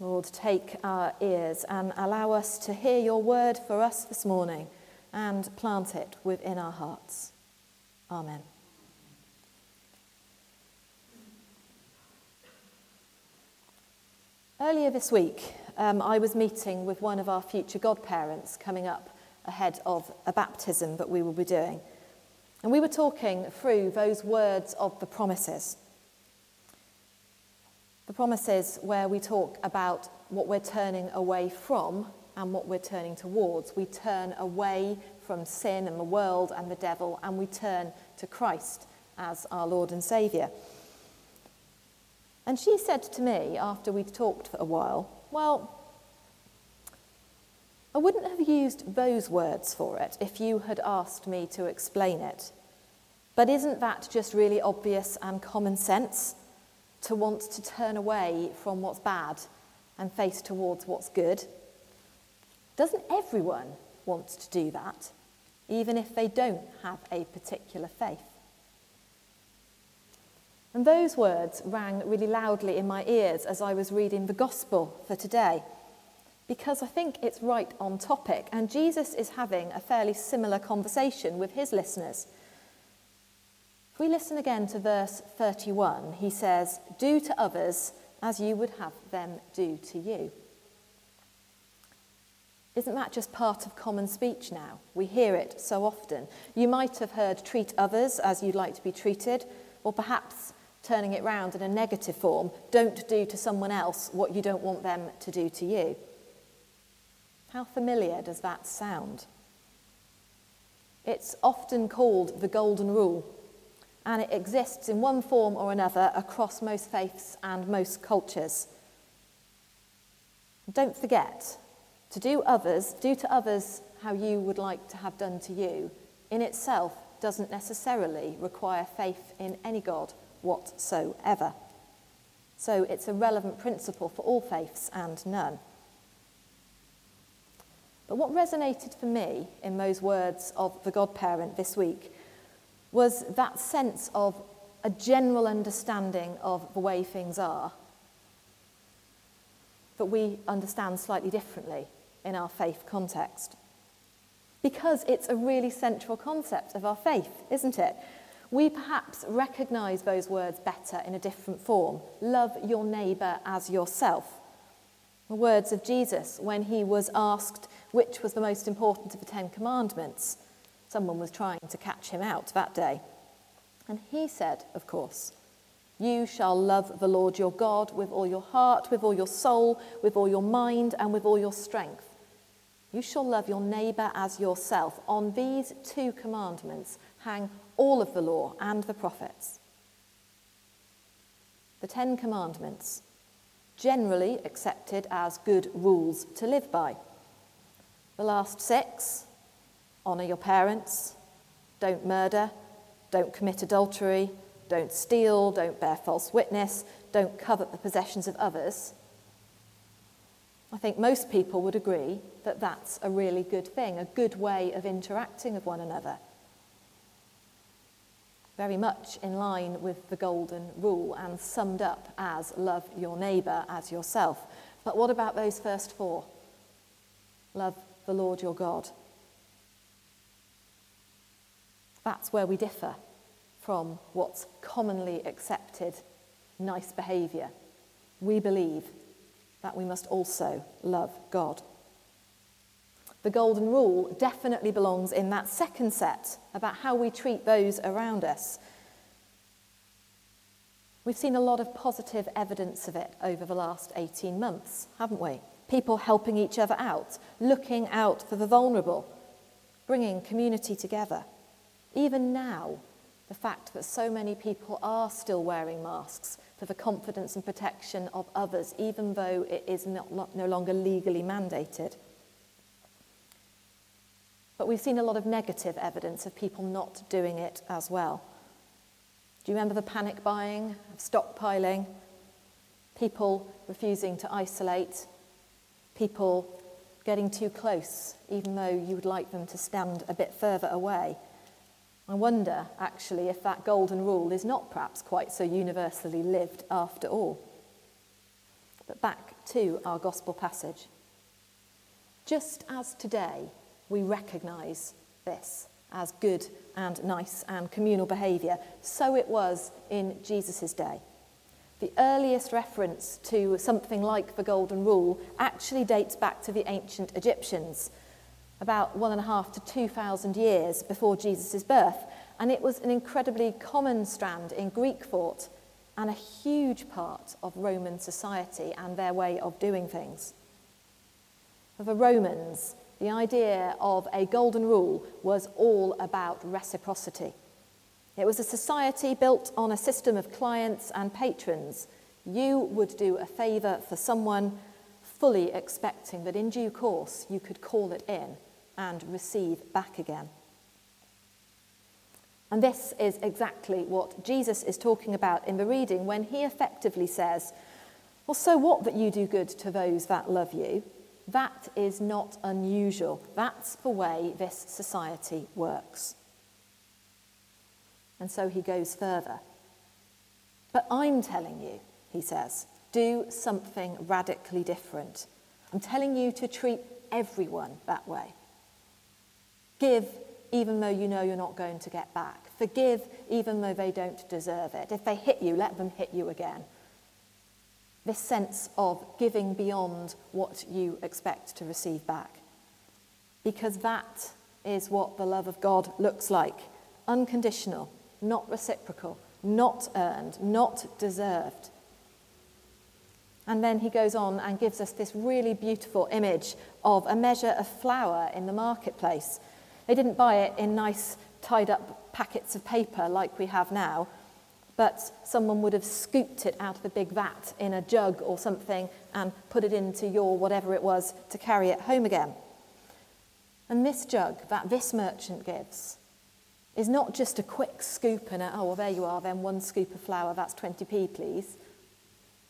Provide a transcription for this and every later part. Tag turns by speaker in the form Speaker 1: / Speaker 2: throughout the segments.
Speaker 1: Lord, take our ears and allow us to hear your word for us this morning and plant it within our hearts. Amen. Earlier this week, um, I was meeting with one of our future godparents coming up ahead of a baptism that we will be doing. And we were talking through those words of the promises. The promises where we talk about what we're turning away from and what we're turning towards. We turn away from sin and the world and the devil, and we turn to Christ as our Lord and Saviour. And she said to me after we'd talked for a while, Well, I wouldn't have used those words for it if you had asked me to explain it. But isn't that just really obvious and common sense? To want to turn away from what's bad and face towards what's good. Doesn't everyone want to do that, even if they don't have a particular faith? And those words rang really loudly in my ears as I was reading the gospel for today, because I think it's right on topic, and Jesus is having a fairly similar conversation with his listeners if we listen again to verse 31, he says, Do to others as you would have them do to you. Isn't that just part of common speech now? We hear it so often. You might have heard treat others as you'd like to be treated, or perhaps turning it round in a negative form don't do to someone else what you don't want them to do to you. How familiar does that sound? It's often called the golden rule and it exists in one form or another across most faiths and most cultures. Don't forget to do others, do to others how you would like to have done to you, in itself doesn't necessarily require faith in any God whatsoever. So it's a relevant principle for all faiths and none. But what resonated for me in those words of the godparent this week was that sense of a general understanding of the way things are that we understand slightly differently in our faith context. Because it's a really central concept of our faith, isn't it? We perhaps recognize those words better in a different form. Love your neighbor as yourself. The words of Jesus when he was asked which was the most important of the Ten Commandments. Someone was trying to catch him out that day. And he said, of course, You shall love the Lord your God with all your heart, with all your soul, with all your mind, and with all your strength. You shall love your neighbor as yourself. On these two commandments hang all of the law and the prophets. The Ten Commandments, generally accepted as good rules to live by. The last six Honour your parents. Don't murder. Don't commit adultery. Don't steal. Don't bear false witness. Don't covet the possessions of others. I think most people would agree that that's a really good thing, a good way of interacting with one another. Very much in line with the golden rule and summed up as love your neighbour as yourself. But what about those first four? Love the Lord your God That's where we differ from what's commonly accepted nice behaviour. We believe that we must also love God. The golden rule definitely belongs in that second set about how we treat those around us. We've seen a lot of positive evidence of it over the last 18 months, haven't we? People helping each other out, looking out for the vulnerable, bringing community together. Even now, the fact that so many people are still wearing masks for the confidence and protection of others, even though it is not, not, no longer legally mandated. But we've seen a lot of negative evidence of people not doing it as well. Do you remember the panic buying, stockpiling, people refusing to isolate, people getting too close, even though you would like them to stand a bit further away? I wonder, actually, if that golden rule is not perhaps quite so universally lived after all. But back to our gospel passage. Just as today we recognise this as good and nice and communal behaviour, so it was in Jesus' day. The earliest reference to something like the Golden Rule actually dates back to the ancient Egyptians, about one and a half to two thousand years before Jesus' birth, and it was an incredibly common strand in Greek thought and a huge part of Roman society and their way of doing things. For the Romans, the idea of a golden rule was all about reciprocity. It was a society built on a system of clients and patrons. You would do a favour for someone, fully expecting that in due course you could call it in and receive back again. And this is exactly what Jesus is talking about in the reading when he effectively says, Well, so what that you do good to those that love you? That is not unusual. That's the way this society works. And so he goes further. But I'm telling you, he says, do something radically different. I'm telling you to treat everyone that way. Give even though you know you're not going to get back. Forgive even though they don't deserve it. If they hit you, let them hit you again this sense of giving beyond what you expect to receive back. Because that is what the love of God looks like unconditional, not reciprocal, not earned, not deserved. And then he goes on and gives us this really beautiful image of a measure of flour in the marketplace. They didn't buy it in nice, tied up packets of paper like we have now but someone would have scooped it out of a big vat in a jug or something and put it into your whatever it was to carry it home again. And this jug that this merchant gives is not just a quick scoop and a, oh, well, there you are, then one scoop of flour, that's 20p, please.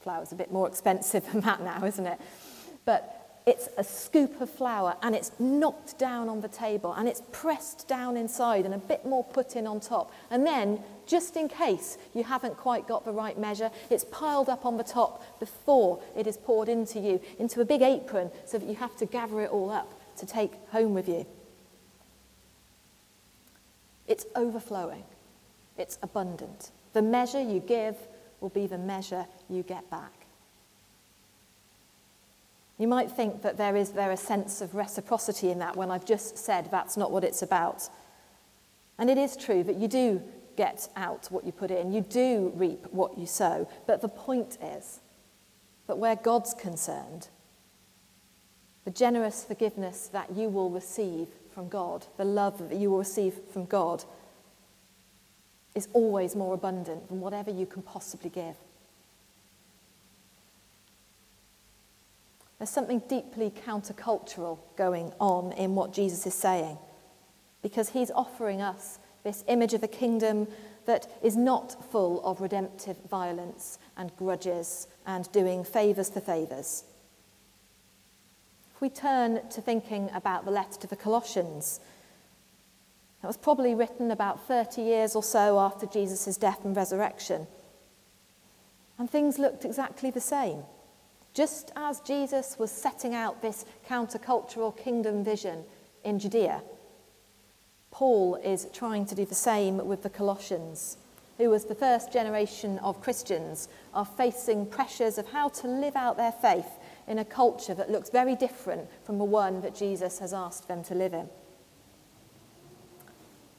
Speaker 1: Flour's a bit more expensive than that now, isn't it? But it's a scoop of flour and it's knocked down on the table and it's pressed down inside and a bit more put in on top. And then, just in case you haven't quite got the right measure, it's piled up on the top before it is poured into you, into a big apron, so that you have to gather it all up to take home with you. It's overflowing, it's abundant. The measure you give will be the measure you get back. You might think that there is there a sense of reciprocity in that when I've just said that's not what it's about. And it is true that you do get out what you put in, you do reap what you sow. But the point is that where God's concerned, the generous forgiveness that you will receive from God, the love that you will receive from God, is always more abundant than whatever you can possibly give. There's something deeply countercultural going on in what Jesus is saying because he's offering us this image of a kingdom that is not full of redemptive violence and grudges and doing favours for favours. If we turn to thinking about the letter to the Colossians, that was probably written about 30 years or so after Jesus' death and resurrection. And things looked exactly the same. Just as Jesus was setting out this countercultural kingdom vision in Judea, Paul is trying to do the same with the Colossians, who, as the first generation of Christians, are facing pressures of how to live out their faith in a culture that looks very different from the one that Jesus has asked them to live in.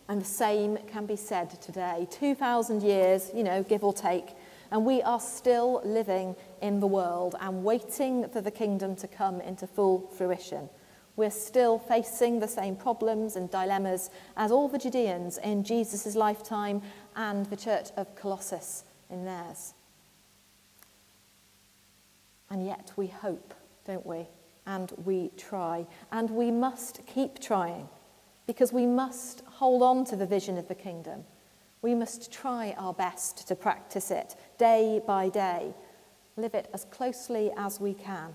Speaker 1: And the same can be said today. 2,000 years, you know, give or take, and we are still living in the world and waiting for the kingdom to come into full fruition. We're still facing the same problems and dilemmas as all the Judeans in Jesus' lifetime and the church of Colossae in theirs. And yet we hope, don't we? And we try. And we must keep trying because we must hold on to the vision of the kingdom. We must try our best to practice it day by day, live it as closely as we can.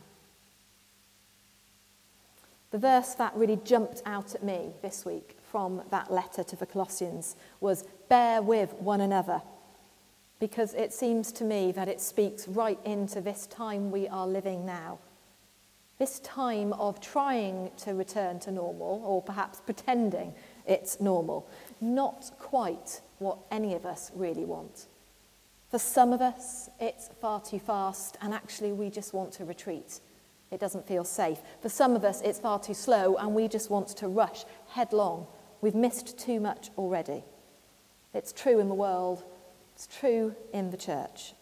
Speaker 1: The verse that really jumped out at me this week from that letter to the Colossians was bear with one another. because it seems to me that it speaks right into this time we are living now. This time of trying to return to normal, or perhaps pretending it's normal, not quite what any of us really want. For some of us, it's far too fast, and actually, we just want to retreat. It doesn't feel safe. For some of us, it's far too slow, and we just want to rush headlong. We've missed too much already. It's true in the world, it's true in the church.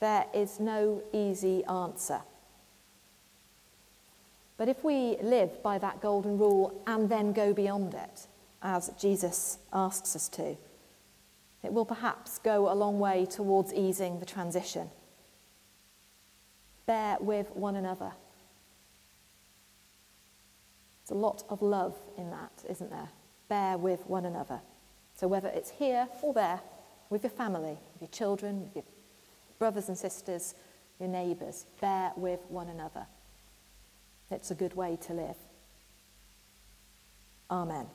Speaker 1: There is no easy answer. But if we live by that golden rule and then go beyond it, as Jesus asks us to, it will perhaps go a long way towards easing the transition. Bear with one another. There's a lot of love in that, isn't there? Bear with one another. So whether it's here or there, with your family, with your children, with your brothers and sisters, your neighbours, bear with one another. It's a good way to live. Amen.